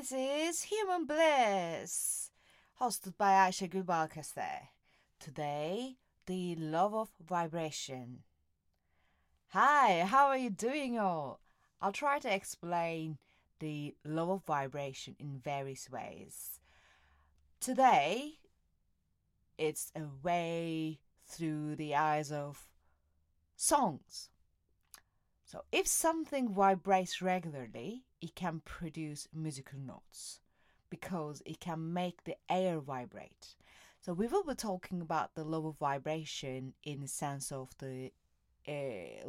This is Human Bliss, hosted by Aisha Gulbalkaste. Today, the law of vibration. Hi, how are you doing all? I'll try to explain the law of vibration in various ways. Today, it's a way through the eyes of songs. So, if something vibrates regularly, it can produce musical notes because it can make the air vibrate. So, we will be talking about the law of vibration in the sense of the uh,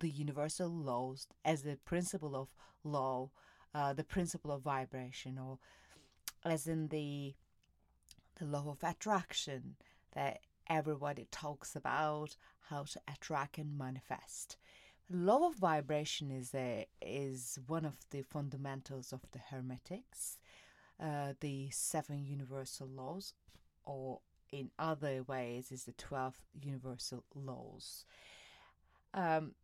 the universal laws as the principle of law, uh, the principle of vibration, or as in the the law of attraction that everybody talks about how to attract and manifest. Law of vibration is a, is one of the fundamentals of the Hermetics, uh, the seven universal laws, or in other ways is the twelve universal laws. Um,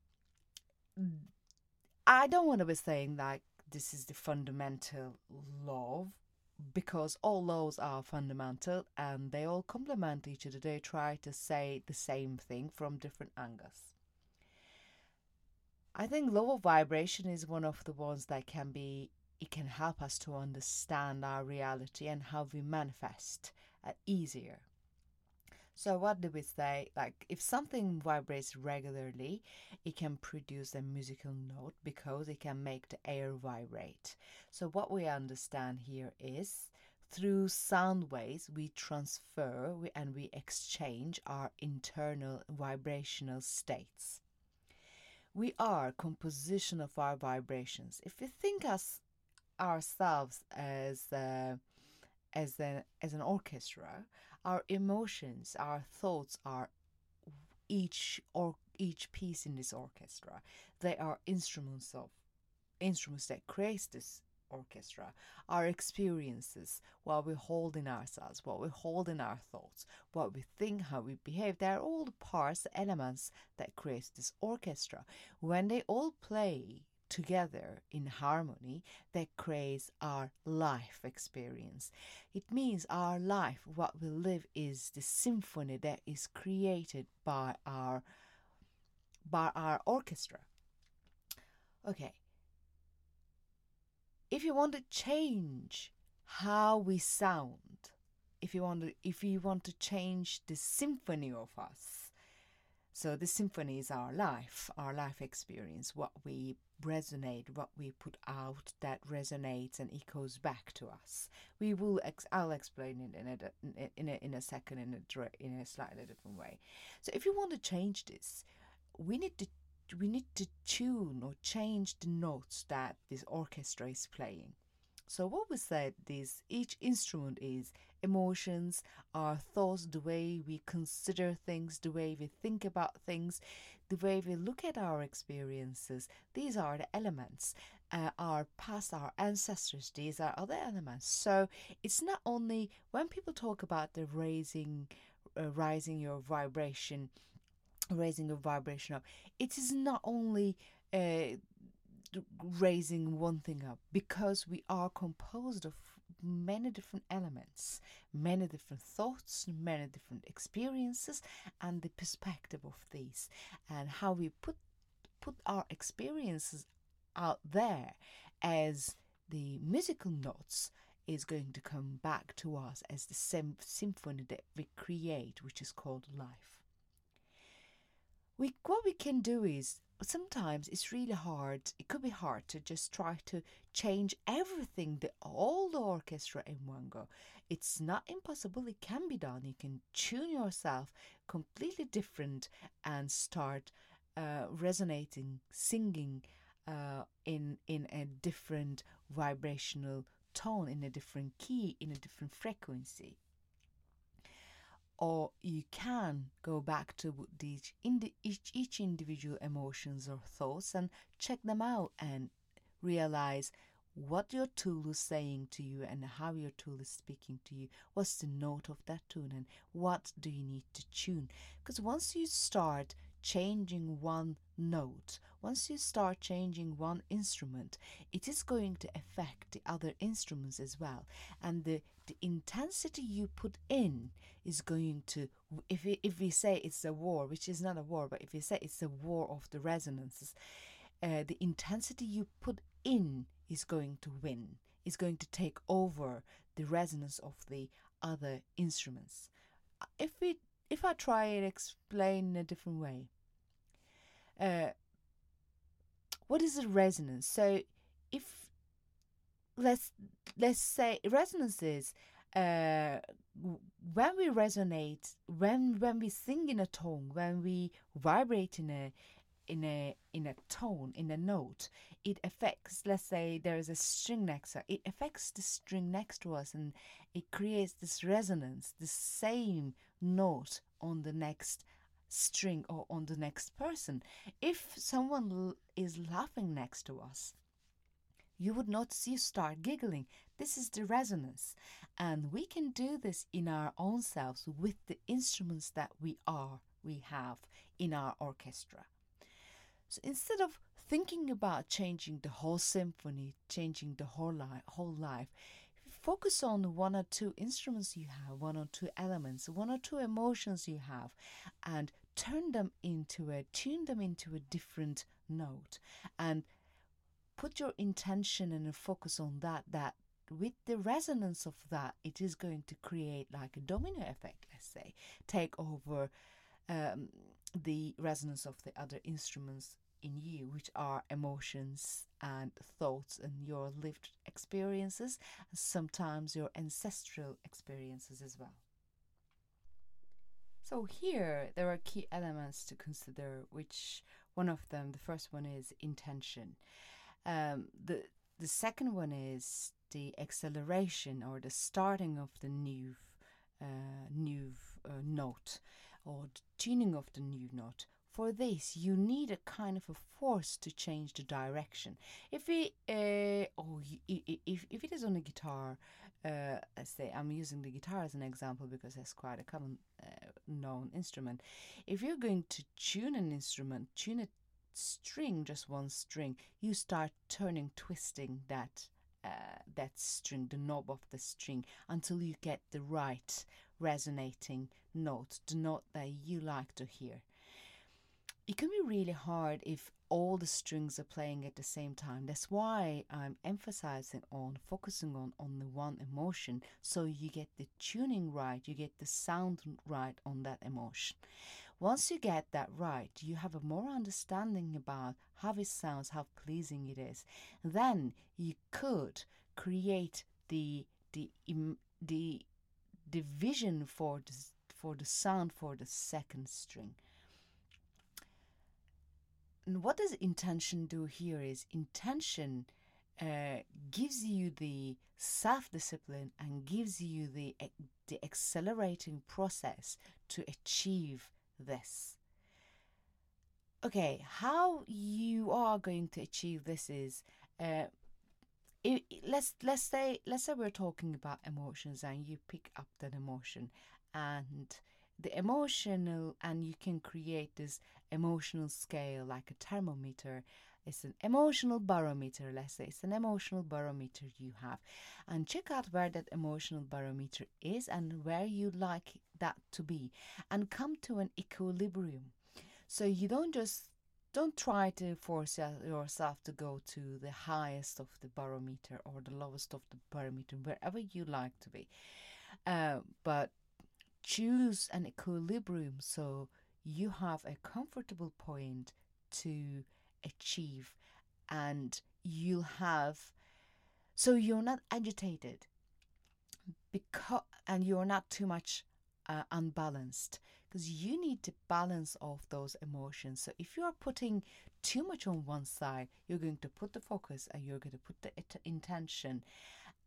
I don't want to be saying that this is the fundamental law because all laws are fundamental and they all complement each other. They try to say the same thing from different angles. I think law of vibration is one of the ones that can be it can help us to understand our reality and how we manifest uh, easier. So what do we say? Like if something vibrates regularly, it can produce a musical note because it can make the air vibrate. So what we understand here is through sound waves we transfer and we exchange our internal vibrational states we are composition of our vibrations. If we think as ourselves as a, as an as an orchestra, our emotions, our thoughts are each or each piece in this orchestra. They are instruments of instruments that create this orchestra, our experiences, what we hold in ourselves, what we hold in our thoughts, what we think, how we behave, they're all the parts, elements that create this orchestra. When they all play together in harmony, that creates our life experience. It means our life, what we live, is the symphony that is created by our by our orchestra. Okay, if you want to change how we sound, if you want to, if you want to change the symphony of us, so the symphony is our life, our life experience, what we resonate, what we put out that resonates and echoes back to us. We will. Ex- I'll explain it in a in a in a second in a in a slightly different way. So if you want to change this, we need to we need to tune or change the notes that this orchestra is playing. So what we said is each instrument is emotions, our thoughts, the way we consider things, the way we think about things, the way we look at our experiences. These are the elements. Uh, our past, our ancestors, these are other elements. So it's not only when people talk about the raising, uh, rising your vibration raising a vibration up. It is not only uh, raising one thing up because we are composed of many different elements, many different thoughts, many different experiences, and the perspective of these, and how we put put our experiences out there as the musical notes is going to come back to us as the symphony that we create, which is called life we what we can do is sometimes it's really hard it could be hard to just try to change everything the all the orchestra in one go. It's not impossible it can be done. You can tune yourself completely different and start uh, resonating singing uh, in in a different vibrational tone in a different key in a different frequency or you can go back to these each, each individual emotions or thoughts and check them out and realize what your tool is saying to you and how your tool is speaking to you. What's the note of that tune and what do you need to tune? Because once you start changing one note, once you start changing one instrument, it is going to affect the other instruments as well. And the, the intensity you put in is going to, if, we, if we say it's a war, which is not a war, but if we say it's a war of the resonances, uh, the intensity you put in is going to win, is going to take over the resonance of the other instruments. If we if I try and explain in a different way, uh, what is a resonance? So, if let's let's say resonance is uh, when we resonate, when when we sing in a tone, when we vibrate in a in a in a tone in a note it affects let's say there is a string next to it affects the string next to us and it creates this resonance the same note on the next string or on the next person if someone l- is laughing next to us you would notice you start giggling. This is the resonance. And we can do this in our own selves with the instruments that we are, we have in our orchestra. So instead of thinking about changing the whole symphony, changing the whole life, whole life, focus on one or two instruments you have, one or two elements, one or two emotions you have, and turn them into a tune them into a different note, and put your intention and focus on that. That with the resonance of that, it is going to create like a domino effect. Let's say take over um, the resonance of the other instruments in you, which are emotions and thoughts and your lived experiences, and sometimes your ancestral experiences as well. So, here there are key elements to consider, which one of them, the first one is intention. Um, the, the second one is the acceleration or the starting of the new, uh, new uh, note or the tuning of the new note. For this, you need a kind of a force to change the direction. If we, uh, oh, if if it is on a guitar, uh, let's say I'm using the guitar as an example because that's quite a common uh, known instrument. If you're going to tune an instrument, tune a string, just one string, you start turning, twisting that uh, that string, the knob of the string, until you get the right resonating note, the note that you like to hear. It can be really hard if all the strings are playing at the same time. That's why I'm emphasizing on focusing on the one emotion so you get the tuning right, you get the sound right on that emotion. Once you get that right, you have a more understanding about how it sounds, how pleasing it is. Then you could create the the the the for the, for the sound for the second string. And what does intention do here is intention uh, gives you the self discipline and gives you the the accelerating process to achieve this. Okay, how you are going to achieve this is uh, it, let's let's say let's say we're talking about emotions and you pick up that emotion and the emotional and you can create this emotional scale like a thermometer. It's an emotional barometer let's say. It's an emotional barometer you have. And check out where that emotional barometer is and where you like that to be. And come to an equilibrium. So you don't just don't try to force yourself to go to the highest of the barometer or the lowest of the barometer, wherever you like to be. Uh, but choose an equilibrium so you have a comfortable point to achieve and you'll have so you're not agitated because and you're not too much uh, unbalanced because you need to balance off those emotions. So if you are putting too much on one side, you're going to put the focus and you're going to put the intention,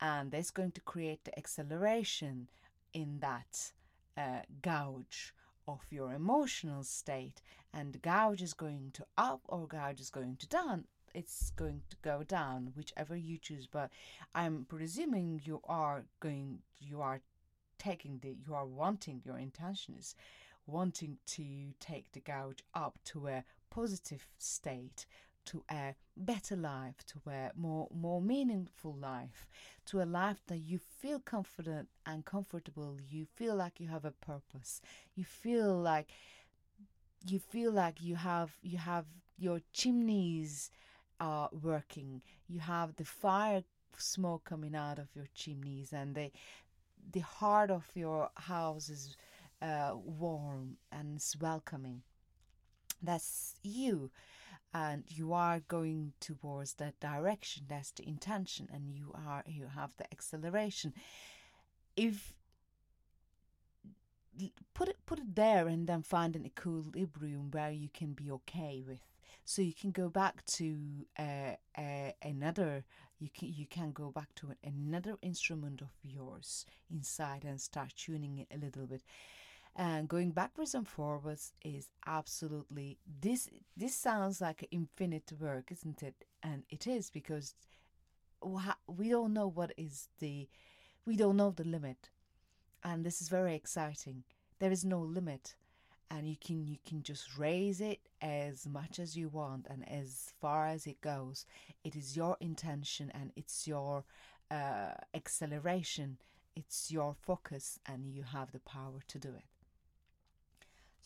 and that's going to create the acceleration in that uh, gouge of your emotional state. And gouge is going to up or gouge is going to down it's going to go down whichever you choose but i'm presuming you are going you are taking the you are wanting your intention is wanting to take the gouge up to a positive state, to a better life, to a more more meaningful life, to a life that you feel confident and comfortable. You feel like you have a purpose. You feel like you feel like you have you have your chimneys are working. You have the fire smoke coming out of your chimneys, and the the heart of your house is uh, warm and it's welcoming. That's you, and you are going towards that direction. That's the intention, and you are you have the acceleration. If put it put it there and then find an equilibrium where you can be okay with so you can go back to uh, uh, another you can you can go back to another instrument of yours inside and start tuning it a little bit and going backwards and forwards is absolutely this this sounds like infinite work isn't it and it is because we don't know what is the we don't know the limit and this is very exciting. There is no limit, and you can you can just raise it as much as you want and as far as it goes. It is your intention and it's your uh, acceleration. It's your focus, and you have the power to do it.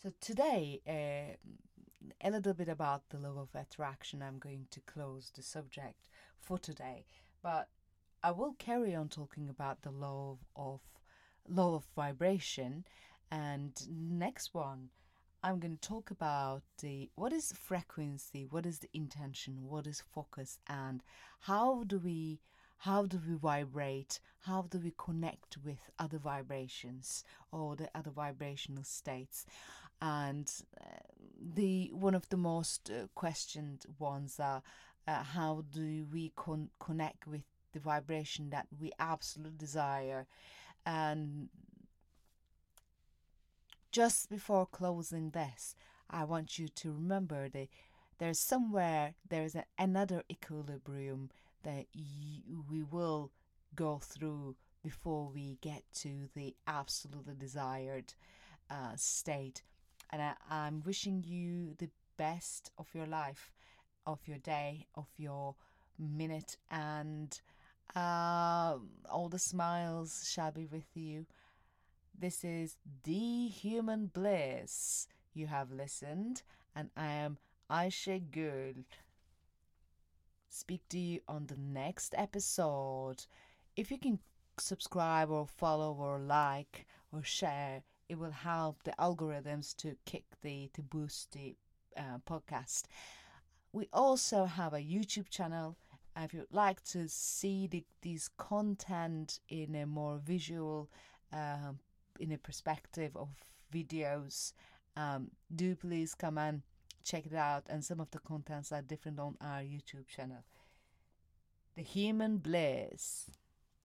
So today, uh, a little bit about the law of attraction. I'm going to close the subject for today, but I will carry on talking about the law of law of vibration. And next one, I'm going to talk about the what is frequency, what is the intention, what is focus, and how do we how do we vibrate, how do we connect with other vibrations or the other vibrational states, and uh, the one of the most uh, questioned ones are uh, how do we con- connect with the vibration that we absolutely desire and just before closing this, I want you to remember that there's somewhere there's a, another equilibrium that we will go through before we get to the absolutely desired uh, state. And I, I'm wishing you the best of your life, of your day, of your minute, and uh, all the smiles shall be with you. This is The Human Bliss. You have listened, and I am Aisha Gul. Speak to you on the next episode. If you can subscribe or follow or like or share, it will help the algorithms to kick the to boost the uh, podcast. We also have a YouTube channel if you'd like to see the, these content in a more visual, um, in a perspective of videos, um, do please come and check it out. And some of the contents are different on our YouTube channel. The Human Bliss.